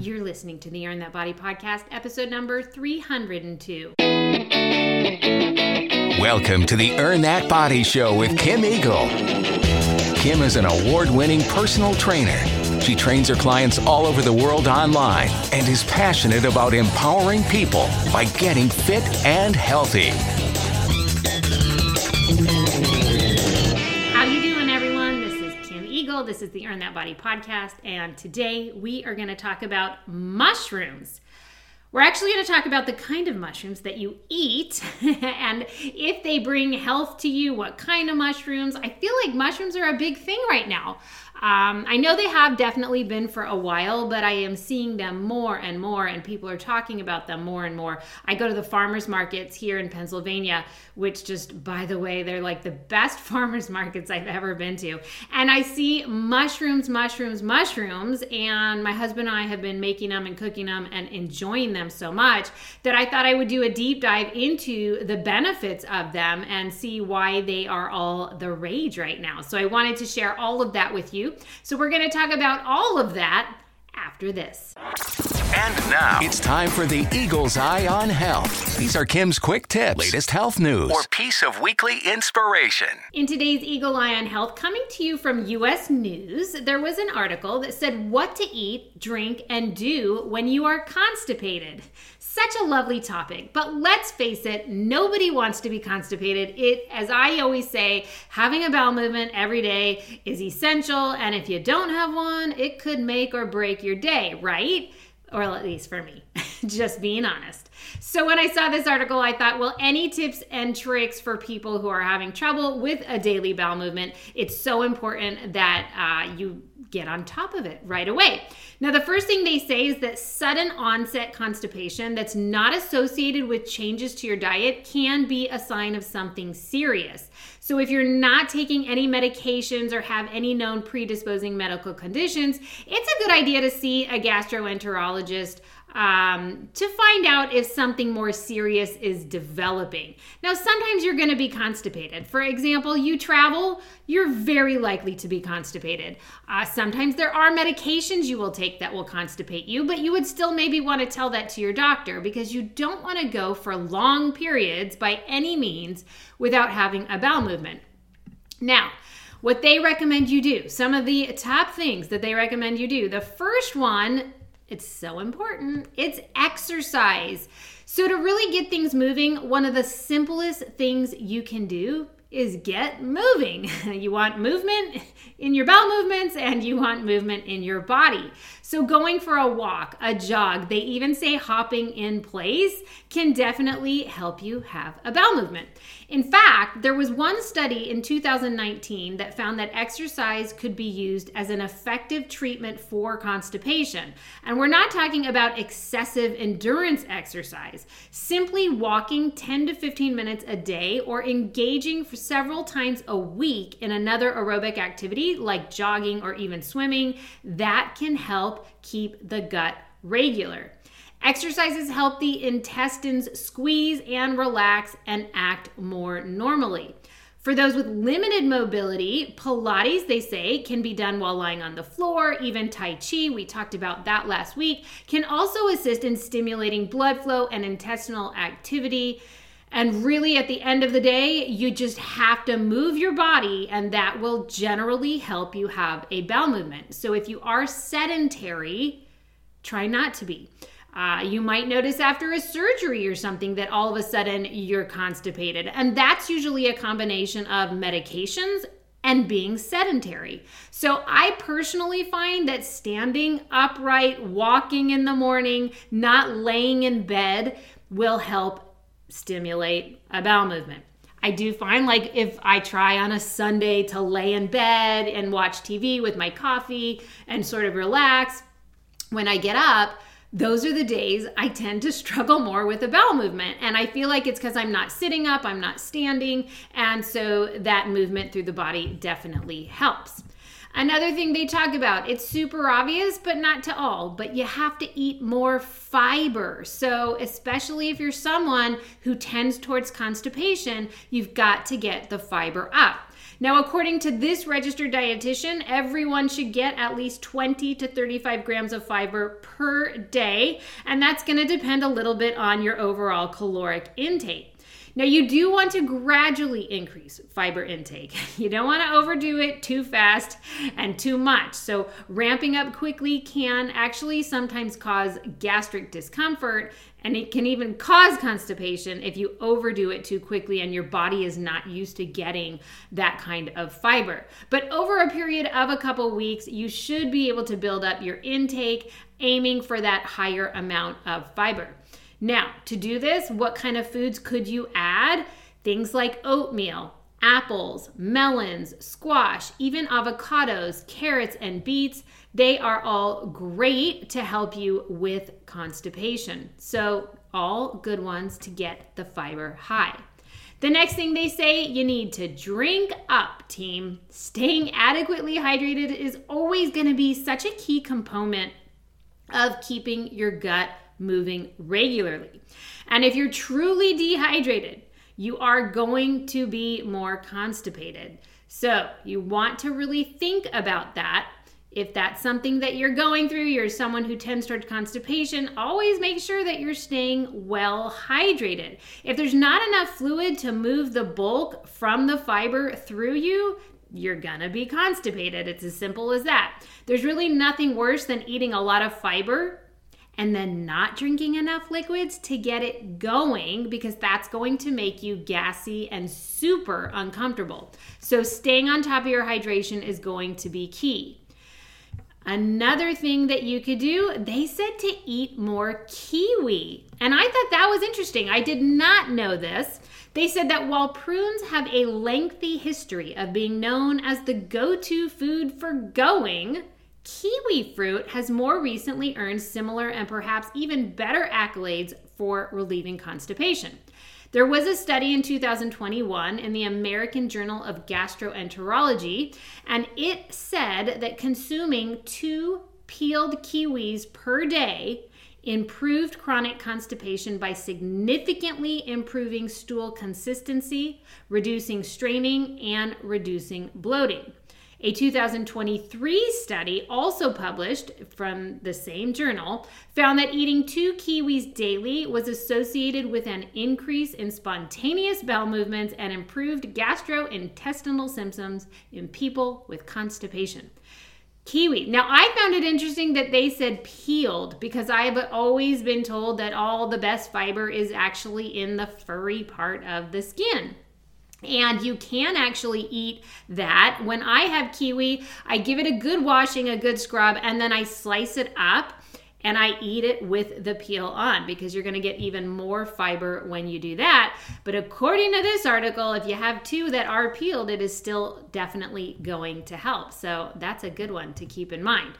You're listening to the Earn That Body podcast, episode number 302. Welcome to the Earn That Body Show with Kim Eagle. Kim is an award winning personal trainer. She trains her clients all over the world online and is passionate about empowering people by getting fit and healthy. This is the Earn That Body podcast, and today we are going to talk about mushrooms. We're actually going to talk about the kind of mushrooms that you eat and if they bring health to you, what kind of mushrooms. I feel like mushrooms are a big thing right now. Um, I know they have definitely been for a while, but I am seeing them more and more, and people are talking about them more and more. I go to the farmers markets here in Pennsylvania, which just, by the way, they're like the best farmers markets I've ever been to. And I see mushrooms, mushrooms, mushrooms, and my husband and I have been making them and cooking them and enjoying them so much that I thought I would do a deep dive into the benefits of them and see why they are all the rage right now. So I wanted to share all of that with you. So we're going to talk about all of that after this. And now it's time for the Eagle's Eye on Health. These are Kim's quick tips, latest health news, or piece of weekly inspiration. In today's Eagle Eye on Health, coming to you from US News, there was an article that said what to eat, drink, and do when you are constipated. Such a lovely topic, but let's face it, nobody wants to be constipated. It, as I always say, having a bowel movement every day is essential, and if you don't have one, it could make or break your day, right? Or at least for me, just being honest. So, when I saw this article, I thought, well, any tips and tricks for people who are having trouble with a daily bowel movement? It's so important that uh, you get on top of it right away. Now, the first thing they say is that sudden onset constipation that's not associated with changes to your diet can be a sign of something serious. So, if you're not taking any medications or have any known predisposing medical conditions, it's a good idea to see a gastroenterologist um, to find out if something more serious is developing. Now, sometimes you're going to be constipated. For example, you travel, you're very likely to be constipated. Uh, sometimes there are medications you will take that will constipate you, but you would still maybe want to tell that to your doctor because you don't want to go for long periods by any means without having a bowel movement. Now, what they recommend you do, some of the top things that they recommend you do. The first one it's so important. It's exercise. So, to really get things moving, one of the simplest things you can do is get moving. you want movement in your bowel movements and you want movement in your body. So, going for a walk, a jog, they even say hopping in place can definitely help you have a bowel movement. In fact, there was one study in 2019 that found that exercise could be used as an effective treatment for constipation. And we're not talking about excessive endurance exercise. Simply walking 10 to 15 minutes a day or engaging for several times a week in another aerobic activity like jogging or even swimming, that can help keep the gut regular. Exercises help the intestines squeeze and relax and act more normally. For those with limited mobility, Pilates, they say, can be done while lying on the floor. Even Tai Chi, we talked about that last week, can also assist in stimulating blood flow and intestinal activity. And really, at the end of the day, you just have to move your body, and that will generally help you have a bowel movement. So, if you are sedentary, try not to be. Uh, you might notice after a surgery or something that all of a sudden you're constipated. And that's usually a combination of medications and being sedentary. So I personally find that standing upright, walking in the morning, not laying in bed will help stimulate a bowel movement. I do find like if I try on a Sunday to lay in bed and watch TV with my coffee and sort of relax, when I get up, those are the days I tend to struggle more with a bowel movement. And I feel like it's because I'm not sitting up, I'm not standing. And so that movement through the body definitely helps. Another thing they talk about, it's super obvious, but not to all, but you have to eat more fiber. So, especially if you're someone who tends towards constipation, you've got to get the fiber up. Now, according to this registered dietitian, everyone should get at least 20 to 35 grams of fiber per day, and that's going to depend a little bit on your overall caloric intake. Now, you do want to gradually increase fiber intake. You don't want to overdo it too fast and too much. So, ramping up quickly can actually sometimes cause gastric discomfort and it can even cause constipation if you overdo it too quickly and your body is not used to getting that kind of fiber. But over a period of a couple weeks, you should be able to build up your intake, aiming for that higher amount of fiber. Now, to do this, what kind of foods could you add? Things like oatmeal, apples, melons, squash, even avocados, carrots, and beets. They are all great to help you with constipation. So, all good ones to get the fiber high. The next thing they say, you need to drink up, team. Staying adequately hydrated is always going to be such a key component of keeping your gut moving regularly. And if you're truly dehydrated, you are going to be more constipated. So you want to really think about that. If that's something that you're going through, you're someone who tends towards constipation, always make sure that you're staying well hydrated. If there's not enough fluid to move the bulk from the fiber through you, you're gonna be constipated. It's as simple as that. There's really nothing worse than eating a lot of fiber and then not drinking enough liquids to get it going because that's going to make you gassy and super uncomfortable. So, staying on top of your hydration is going to be key. Another thing that you could do, they said to eat more kiwi. And I thought that was interesting. I did not know this. They said that while prunes have a lengthy history of being known as the go to food for going, Kiwi fruit has more recently earned similar and perhaps even better accolades for relieving constipation. There was a study in 2021 in the American Journal of Gastroenterology, and it said that consuming two peeled kiwis per day improved chronic constipation by significantly improving stool consistency, reducing straining, and reducing bloating. A 2023 study, also published from the same journal, found that eating two kiwis daily was associated with an increase in spontaneous bowel movements and improved gastrointestinal symptoms in people with constipation. Kiwi. Now, I found it interesting that they said peeled because I've always been told that all the best fiber is actually in the furry part of the skin. And you can actually eat that. When I have kiwi, I give it a good washing, a good scrub, and then I slice it up and I eat it with the peel on because you're going to get even more fiber when you do that. But according to this article, if you have two that are peeled, it is still definitely going to help. So that's a good one to keep in mind.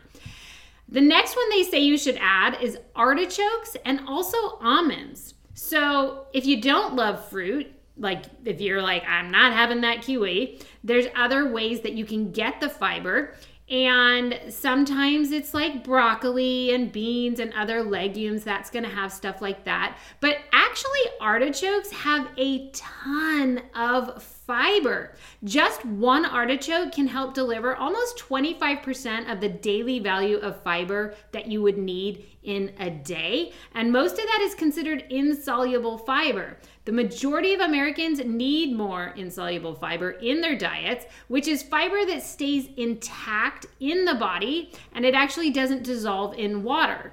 The next one they say you should add is artichokes and also almonds. So if you don't love fruit, like if you're like i'm not having that kiwi there's other ways that you can get the fiber. And sometimes it's like broccoli and beans and other legumes that's going to have stuff like that. But actually artichokes have a ton of fiber. Just one artichoke can help deliver almost 25% of the daily value of fiber that you would need in a day. And most of that is considered insoluble fiber. The majority of Americans need more insoluble fiber in their diets, which is fiber that stays intact in the body and it actually doesn't dissolve in water.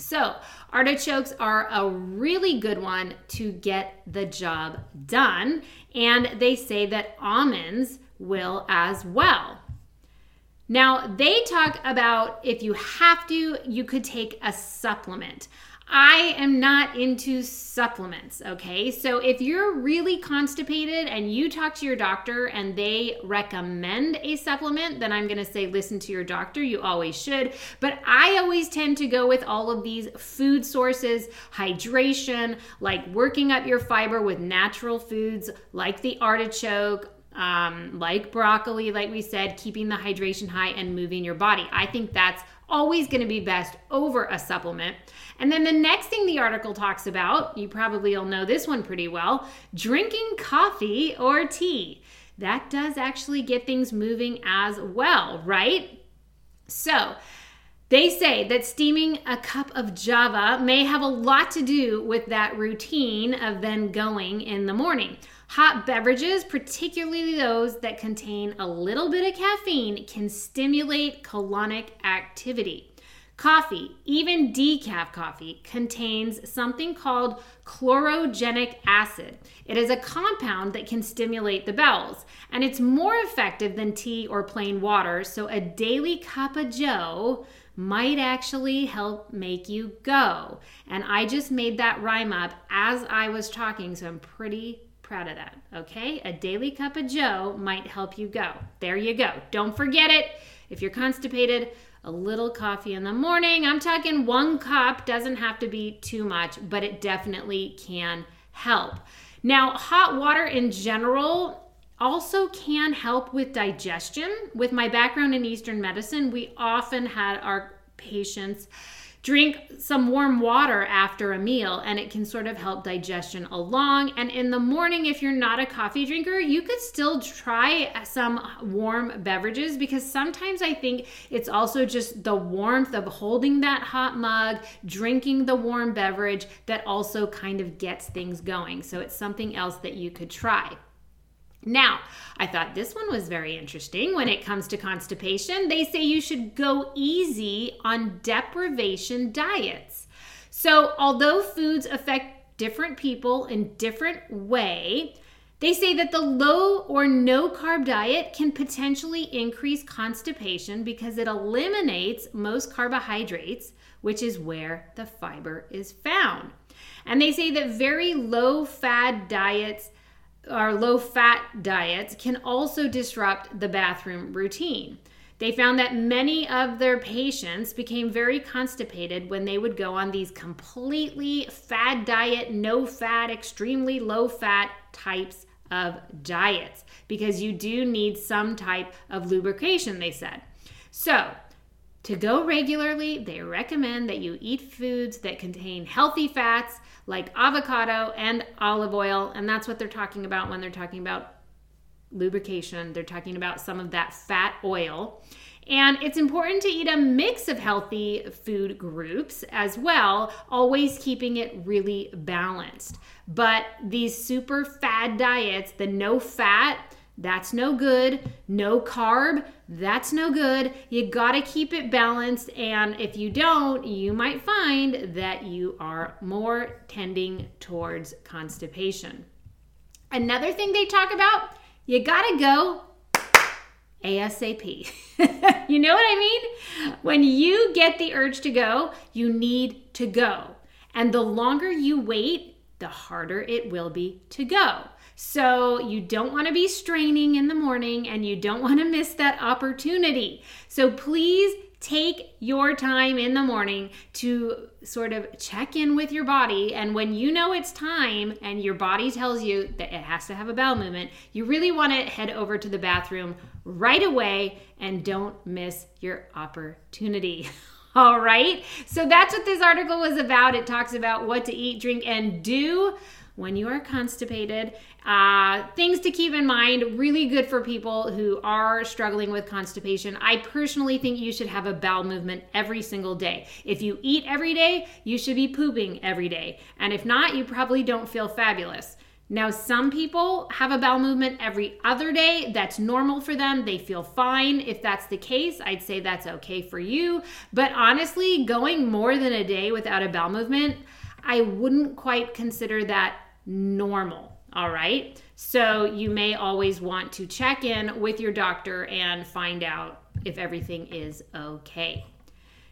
So, artichokes are a really good one to get the job done, and they say that almonds will as well. Now, they talk about if you have to, you could take a supplement. I am not into supplements, okay? So if you're really constipated and you talk to your doctor and they recommend a supplement, then I'm gonna say listen to your doctor. You always should. But I always tend to go with all of these food sources, hydration, like working up your fiber with natural foods like the artichoke, um, like broccoli, like we said, keeping the hydration high and moving your body. I think that's always going to be best over a supplement. And then the next thing the article talks about, you probably all know this one pretty well drinking coffee or tea. that does actually get things moving as well, right? So, they say that steaming a cup of java may have a lot to do with that routine of then going in the morning. Hot beverages, particularly those that contain a little bit of caffeine, can stimulate colonic activity. Coffee, even decaf coffee, contains something called chlorogenic acid. It is a compound that can stimulate the bowels, and it's more effective than tea or plain water. So, a daily cup of joe might actually help make you go. And I just made that rhyme up as I was talking, so I'm pretty proud of that. Okay? A daily cup of Joe might help you go. There you go. Don't forget it. If you're constipated, a little coffee in the morning. I'm talking one cup, doesn't have to be too much, but it definitely can help. Now, hot water in general also can help with digestion. With my background in Eastern medicine, we often had our patients drink some warm water after a meal and it can sort of help digestion along. And in the morning if you're not a coffee drinker you could still try some warm beverages because sometimes i think it's also just the warmth of holding that hot mug drinking the warm beverage that also kind of gets things going. So it's something else that you could try now, I thought this one was very interesting when it comes to constipation. They say you should go easy on deprivation diets. So, although foods affect different people in different way, they say that the low or no carb diet can potentially increase constipation because it eliminates most carbohydrates, which is where the fiber is found. And they say that very low fat diets or low fat diets can also disrupt the bathroom routine. They found that many of their patients became very constipated when they would go on these completely fad diet, no fat, extremely low fat types of diets because you do need some type of lubrication, they said. So, to go regularly, they recommend that you eat foods that contain healthy fats like avocado and olive oil. And that's what they're talking about when they're talking about lubrication. They're talking about some of that fat oil. And it's important to eat a mix of healthy food groups as well, always keeping it really balanced. But these super fad diets, the no fat, that's no good. No carb, that's no good. You gotta keep it balanced, and if you don't, you might find that you are more tending towards constipation. Another thing they talk about, you gotta go ASAP. you know what I mean? When you get the urge to go, you need to go. And the longer you wait, the harder it will be to go. So you don't want to be straining in the morning and you don't want to miss that opportunity. So please take your time in the morning to sort of check in with your body. And when you know it's time and your body tells you that it has to have a bowel movement, you really want to head over to the bathroom right away and don't miss your opportunity. All right. So that's what this article was about. It talks about what to eat, drink, and do when you are constipated. Uh, things to keep in mind really good for people who are struggling with constipation. I personally think you should have a bowel movement every single day. If you eat every day, you should be pooping every day. And if not, you probably don't feel fabulous. Now, some people have a bowel movement every other day. That's normal for them. They feel fine. If that's the case, I'd say that's okay for you. But honestly, going more than a day without a bowel movement, I wouldn't quite consider that normal. All right. So you may always want to check in with your doctor and find out if everything is okay.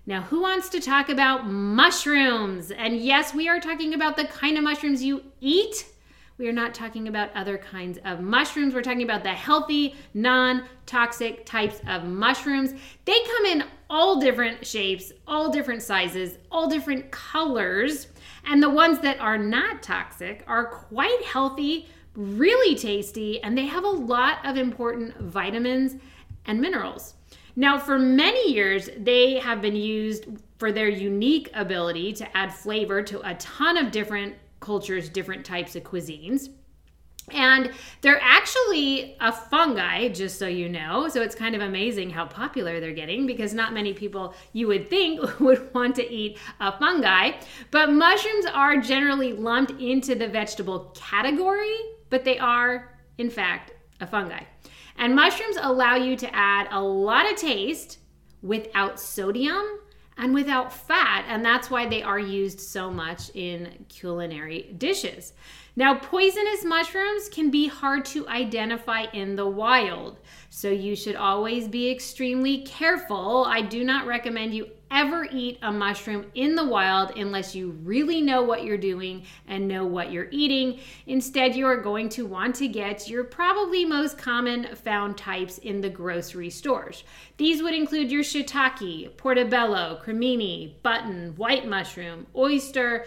Now, who wants to talk about mushrooms? And yes, we are talking about the kind of mushrooms you eat. We are not talking about other kinds of mushrooms. We're talking about the healthy, non toxic types of mushrooms. They come in all different shapes, all different sizes, all different colors. And the ones that are not toxic are quite healthy, really tasty, and they have a lot of important vitamins and minerals. Now, for many years, they have been used for their unique ability to add flavor to a ton of different cultures, different types of cuisines. And they're actually a fungi, just so you know. So it's kind of amazing how popular they're getting because not many people you would think would want to eat a fungi. But mushrooms are generally lumped into the vegetable category, but they are, in fact, a fungi. And mushrooms allow you to add a lot of taste without sodium and without fat. And that's why they are used so much in culinary dishes. Now, poisonous mushrooms can be hard to identify in the wild, so you should always be extremely careful. I do not recommend you ever eat a mushroom in the wild unless you really know what you're doing and know what you're eating. Instead, you are going to want to get your probably most common found types in the grocery stores. These would include your shiitake, portobello, cremini, button, white mushroom, oyster,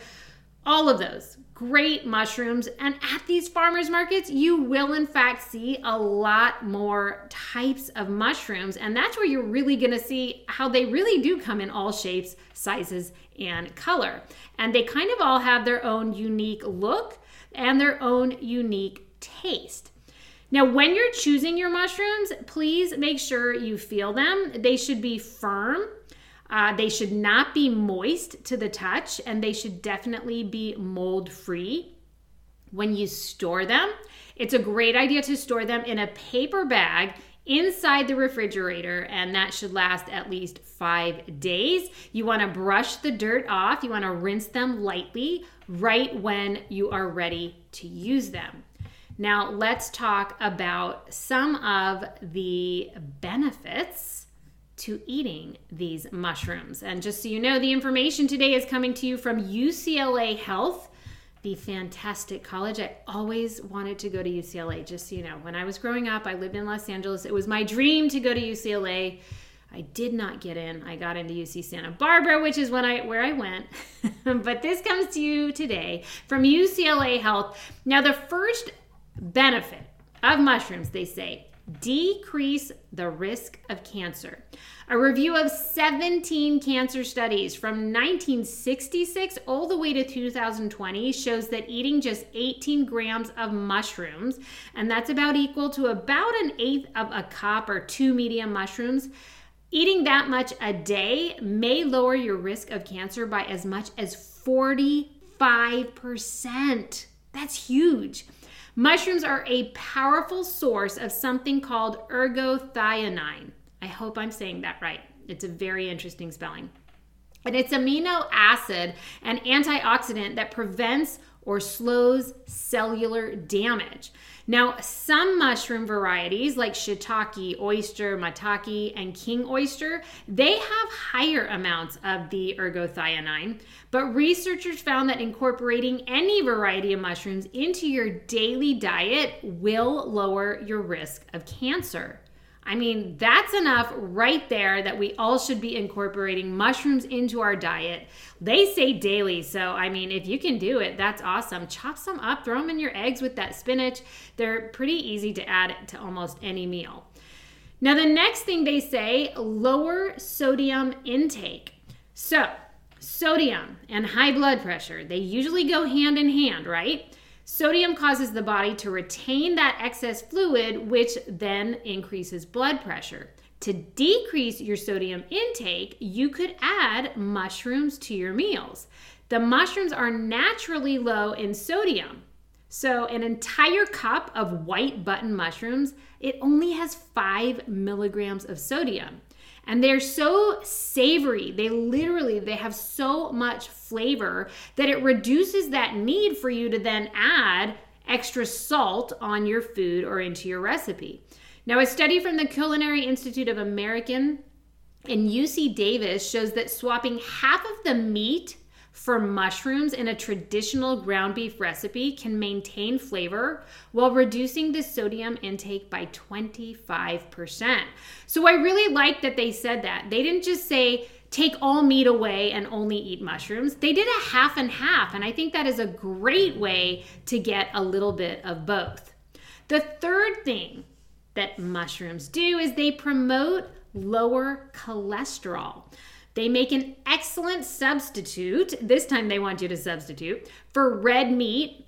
all of those great mushrooms. And at these farmers markets, you will in fact see a lot more types of mushrooms. And that's where you're really to see how they really do come in all shapes, sizes, and color. And they kind of all have their own unique look and their own unique taste. Now, when you're choosing your mushrooms, please make sure you feel them. They should be firm uh, they should not be moist to the touch and they should definitely be mold free. When you store them, it's a great idea to store them in a paper bag inside the refrigerator, and that should last at least five days. You want to brush the dirt off, you want to rinse them lightly right when you are ready to use them. Now, let's talk about some of the benefits to eating these mushrooms. And just so you know, the information today is coming to you from UCLA Health, the fantastic college. I always wanted to go to UCLA, just so you know. When I was growing up, I lived in Los Angeles. It was my dream to go to UCLA. I did not get in. I got into UC Santa Barbara, which is when I where I went. but this comes to you today from UCLA Health. Now, the first benefit of mushrooms, they say, decrease the risk of cancer. A review of 17 cancer studies from 1966 all the way to 2020 shows that eating just 18 grams of mushrooms, and that's about equal to about an eighth of a cup or two medium mushrooms, eating that much a day may lower your risk of cancer by as much as 45%. That's huge. Mushrooms are a powerful source of something called ergothioneine. I hope I'm saying that right. It's a very interesting spelling. And it's an amino acid an antioxidant that prevents or slows cellular damage. Now, some mushroom varieties like shiitake, oyster, maitake, and king oyster, they have higher amounts of the ergothioneine, but researchers found that incorporating any variety of mushrooms into your daily diet will lower your risk of cancer. I mean, that's enough right there that we all should be incorporating mushrooms into our diet. They say daily, so I mean, if you can do it, that's awesome. Chop some up, throw them in your eggs with that spinach. They're pretty easy to add to almost any meal. Now, the next thing they say lower sodium intake. So, sodium and high blood pressure, they usually go hand in hand, right? Sodium causes the body to retain that excess fluid, which then increases blood pressure. To decrease your sodium intake, you could add mushrooms to your meals. The mushrooms are naturally low in sodium. So, an entire cup of white button mushrooms, it only has five milligrams of sodium and they're so savory. They literally they have so much flavor that it reduces that need for you to then add extra salt on your food or into your recipe. Now a study from the culinary institute of american and uc davis shows that swapping half of the meat for mushrooms in a traditional ground beef recipe can maintain flavor while reducing the sodium intake by 25%. So I really like that they said that. They didn't just say, take all meat away and only eat mushrooms. They did a half and half, and I think that is a great way to get a little bit of both. The third thing that mushrooms do is they promote lower cholesterol. They make an excellent substitute. This time they want you to substitute for red meat.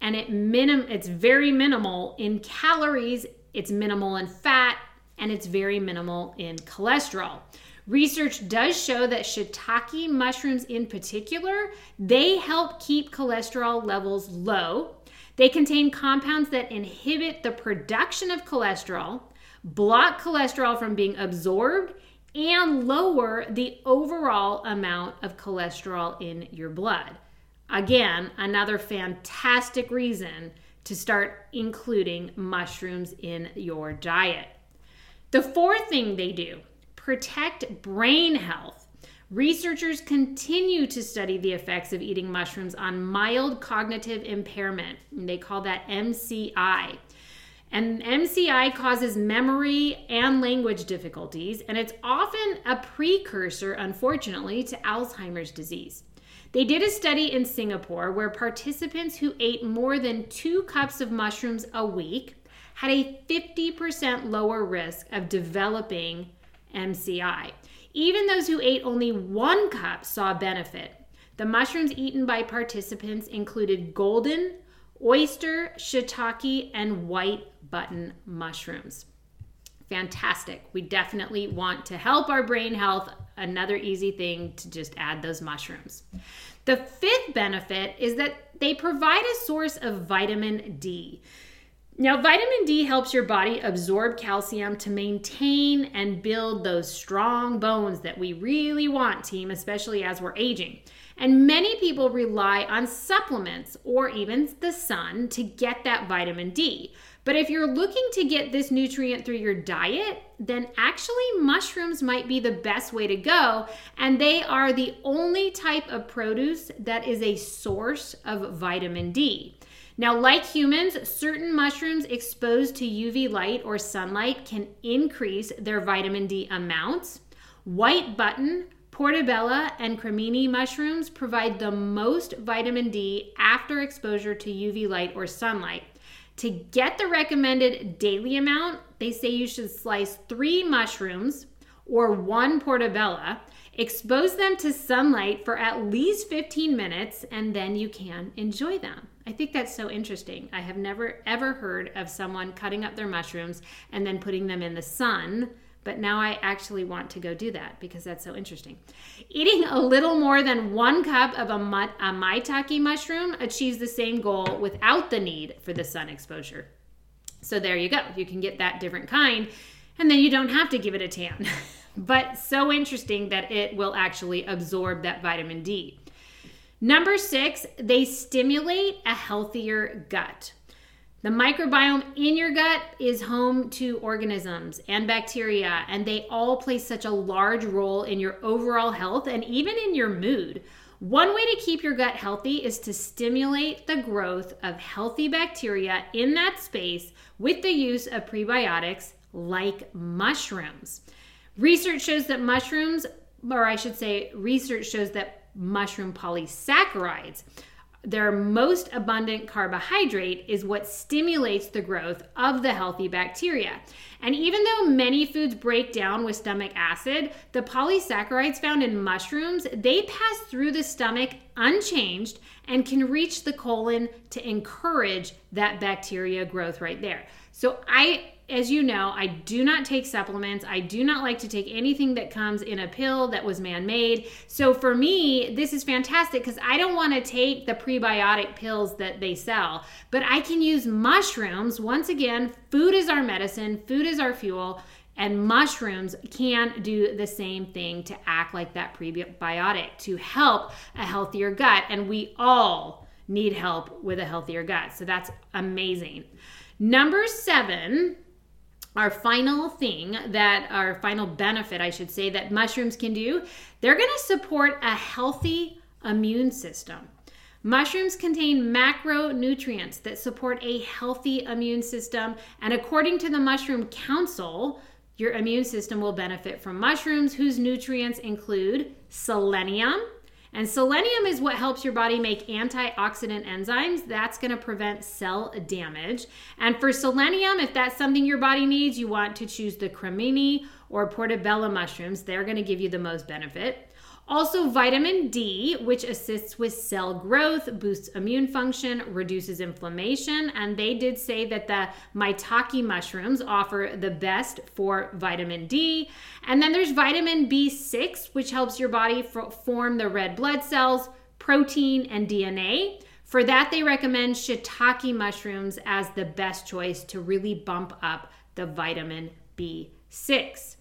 and it minim it's very minimal in calories, it's minimal in fat, and it's very minimal in cholesterol. Research does show that shiitake mushrooms in particular, they help keep cholesterol levels low. They contain compounds that inhibit the production of cholesterol, block cholesterol from being absorbed, and lower the overall amount of cholesterol in your blood. Again, another fantastic reason to start including mushrooms in your diet. The fourth thing they do protect brain health. Researchers continue to study the effects of eating mushrooms on mild cognitive impairment. They call that MCI. And MCI causes memory and language difficulties, and it's often a precursor, unfortunately, to Alzheimer's disease. They did a study in Singapore where participants who ate more than two cups of mushrooms a week had a 50% lower risk of developing MCI. Even those who ate only one cup saw benefit. The mushrooms eaten by participants included golden, oyster, shiitake, and white button mushrooms. Fantastic. We definitely want to help our brain health. Another easy thing to just add those mushrooms. The fifth benefit is that they provide a source of vitamin D. Now, vitamin D helps your body absorb calcium to maintain and build those strong bones that we really want, team, especially as we're aging. And many people rely on supplements or even the sun to get that vitamin D. But if you're looking to get this nutrient through your diet, then actually mushrooms might be the best way to go. And they are the only type of produce that is a source of vitamin D. Now, like humans, certain mushrooms exposed to UV light or sunlight can increase their vitamin D amounts. White button, portobello, and cremini mushrooms provide the most vitamin D after exposure to UV light or sunlight. To get the recommended daily amount, they say you should slice three mushrooms or one portobello, expose them to sunlight for at least 15 minutes, and then you can enjoy them. I think that's so interesting. I have never ever heard of someone cutting up their mushrooms and then putting them in the sun, but now I actually want to go do that because that's so interesting. Eating a little more than one cup of a, a maitake mushroom achieves the same goal without the need for the sun exposure. So there you go. You can get that different kind, and then you don't have to give it a tan. but so interesting that it will actually absorb that vitamin D. Number six, they stimulate a healthier gut. The microbiome in your gut is home to organisms and bacteria, and they all play such a large role in your overall health and even in your mood. One way to keep your gut healthy is to stimulate the growth of healthy bacteria in that space with the use of prebiotics like mushrooms. Research shows that mushrooms, or I should say, research shows that mushroom polysaccharides. Their most abundant carbohydrate is what stimulates the growth of the healthy bacteria. And even though many foods break down with stomach acid, the polysaccharides found in mushrooms, they pass through the stomach unchanged and can reach the colon to encourage that bacteria growth right there. So I as you know, I do not take supplements. I do not like to take anything that comes in a pill that was man made. So for me, this is fantastic because I don't want to take the prebiotic pills that they sell, but I can use mushrooms. Once again, food is our medicine, food is our fuel. And mushrooms can do the same thing to act like that prebiotic to help a healthier gut. And we all need help with a healthier gut. So that's amazing. Number seven, our final thing that our final benefit, I should say, that mushrooms can do, they're going to support a healthy immune system. Mushrooms contain macronutrients that support a healthy immune system, and according to the Mushroom Council, your immune system will benefit from mushrooms whose nutrients include selenium, and selenium is what helps your body make antioxidant enzymes. That's going to prevent cell damage. And for selenium, if that's something your body needs, you want to choose the cremini or portobello mushrooms. They're going to give you the most benefit. Also, vitamin D, which assists with cell growth, boosts immune function, reduces inflammation, and they did say that the maitake mushrooms offer the best for vitamin D. And then there's vitamin B6, which helps your body form the red blood cells, protein, and DNA. For that, they recommend shiitake mushrooms as the best choice to really bump up the vitamin B6.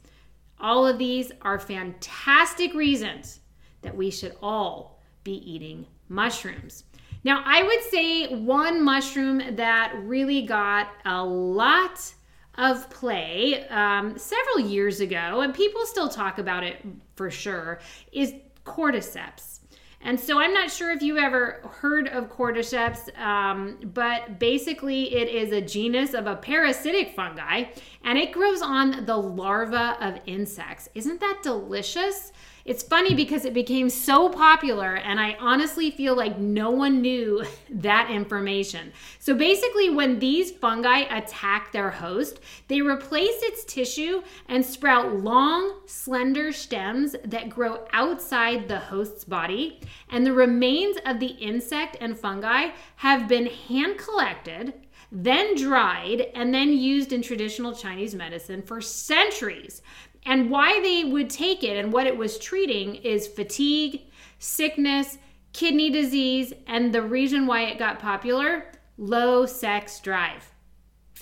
All of these are fantastic reasons that we should all be eating mushrooms. Now, I would say one mushroom that really got a lot of play um, several years ago, and people still talk about it for sure, is cordyceps. And so I'm not sure if you've ever heard of cordyceps, um, but basically it is a genus of a parasitic fungi and it grows on the larva of insects. Isn't that delicious? It's funny because it became so popular, and I honestly feel like no one knew that information. So basically, when these fungi attack their host, they replace its tissue and sprout long, slender stems that grow outside the host's body. And the remains of the insect and fungi have been hand collected then dried, and then used in traditional Chinese medicine for centuries. And why they would take it and what it was treating is fatigue, sickness, kidney disease, and the reason why it got popular low sex drive.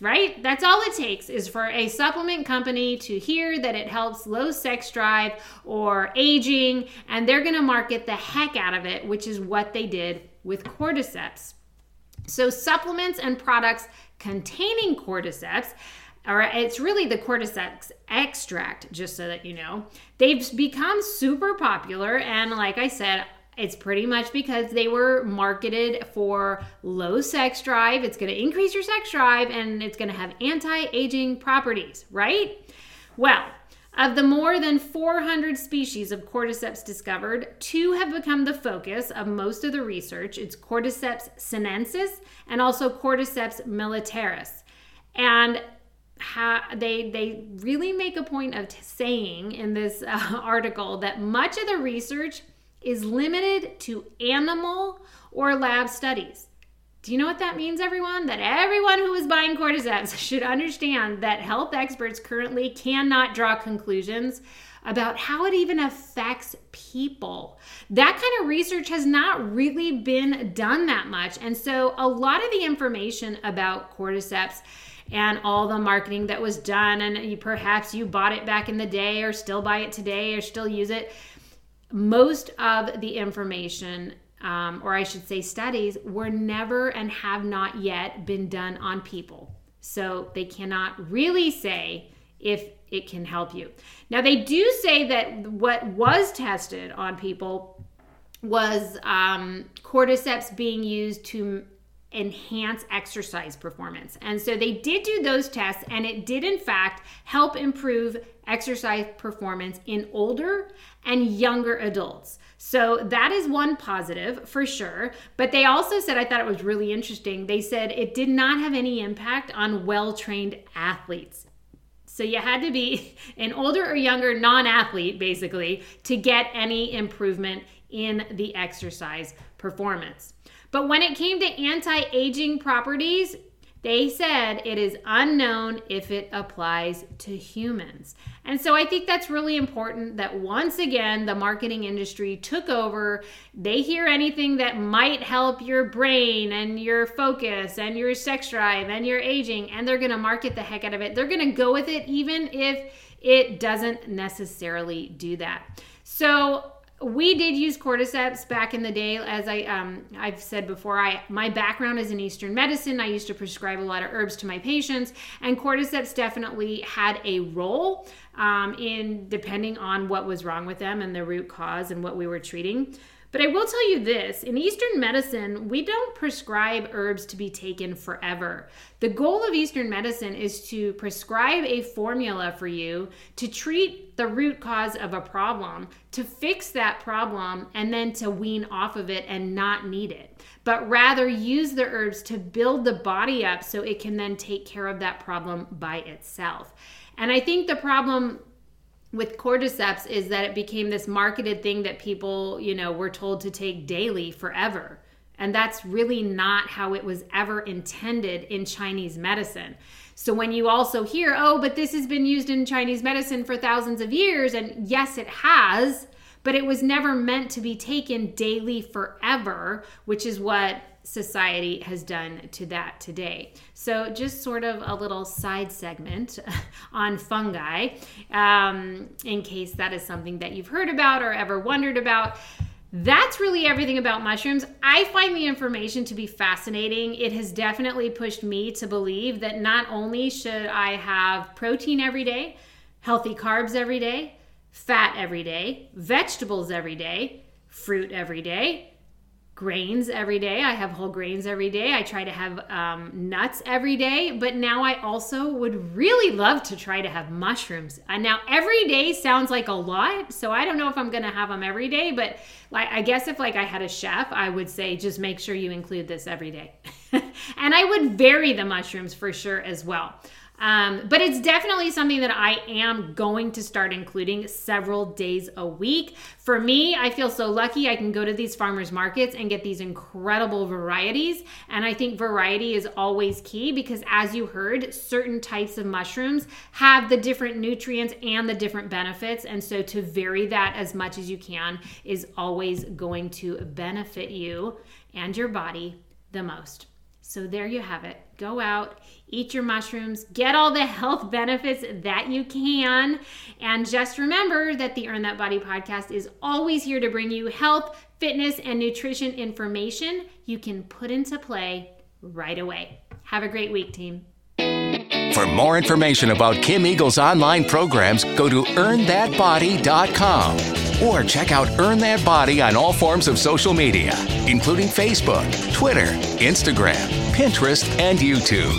Right? That's all it takes is for a supplement company to hear that it helps low sex drive or aging, and they're going to market the heck out of it, which is what they did with cordyceps. So, supplements and products containing cordyceps or it's really the cordyceps extract, just so that you know. They've become super popular, and like I said, it's pretty much because they were marketed for low sex drive. It's going to increase your sex drive and it's going to have anti aging properties, right? Well, of the more than 400 species of cordyceps discovered, two have become the focus of most of the research. It's Cordyceps sinensis and also Cordyceps militaris. And they they really make a point of t- saying in this uh, article that much of the research is limited to animal or lab studies. Do you know what that means, everyone? That everyone who is buying cordyceps should understand that health experts currently cannot draw conclusions about how it even affects people. That kind of research has not really been done that much. And so, a lot of the information about cordyceps and all the marketing that was done and you, perhaps you bought it back in the day or still buy it today or still use it. Most of the information um, or i should say studies were never and have not yet been done on people. So they cannot really say if it can help you. Now they do say that what was tested on people was um, cordyceps being used to enhance exercise performance. And so they did do those tests, and it did, in fact, help improve exercise performance in older and younger adults. So that is one positive for sure. But they also said, I thought it was really interesting, they said it did not have any impact on well trained athletes. So you had to be an older or younger non athlete, basically, to get any improvement in the exercise performance. But when it came to anti aging properties, they said it is unknown if it applies to humans. And so I think that's really important that once again the marketing industry took over. They hear anything that might help your brain and your focus and your sex drive and your aging, and they're gonna market the heck out of it. They're gonna go with it even if it doesn't necessarily do that. So we did use cordyceps back in the day as i um, i've said before i my background is in eastern medicine. I used to prescribe a lot of herbs to my patients and cordyceps definitely had a role um, in depending on what was wrong with them and the root cause and what we were treating but I will tell you this in Eastern medicine, we don't prescribe herbs to be taken forever. The goal of Eastern medicine is to prescribe a formula for you to treat the root cause of a problem, to fix that problem, and then to wean off of it and not need it. But rather use the herbs to build the body up so it can then take care of that problem by itself. And I think the problem with cordyceps is that it became this marketed thing that people, you know, were told to take daily forever. And that's really not how it was ever intended in Chinese medicine. So when you also hear, oh, but this has been used in Chinese medicine for thousands of years, and yes, it has, but it was never meant to be taken daily forever, which is what society has done to that today. So, just sort of a little side segment on fungi, um, in case that is something that you've heard about or ever wondered about. That's really everything about mushrooms. I find the information to be fascinating. It has definitely pushed me to believe that not only should I have protein every day, healthy carbs every day, fat every day, vegetables every day, fruit every day, grains every day. I have whole grains every day. I try to have um, nuts every day, but now I also would really love to try to have mushrooms. And now every day sounds like a lot, so I don't know if I'm to have them every day, but like I guess if like I had a chef, I would say just make sure you include this every day. and I would vary the mushrooms for sure as well. Um, but it's definitely something that I am going to start including several days a week. For me, I feel so lucky I can go to these farmers markets and get these incredible varieties. And I think variety is always key because, as you heard, certain types of mushrooms have the different nutrients and the different benefits. And so, to vary that as much as you can is always going to benefit you and your body the most. So, there you have it. Go out, eat your mushrooms, get all the health benefits that you can. And just remember that the Earn That Body podcast is always here to bring you health, fitness, and nutrition information you can put into play right away. Have a great week, team. For more information about Kim Eagle's online programs, go to earnthatbody.com or check out Earn That Body on all forms of social media, including Facebook, Twitter, Instagram, Pinterest, and YouTube.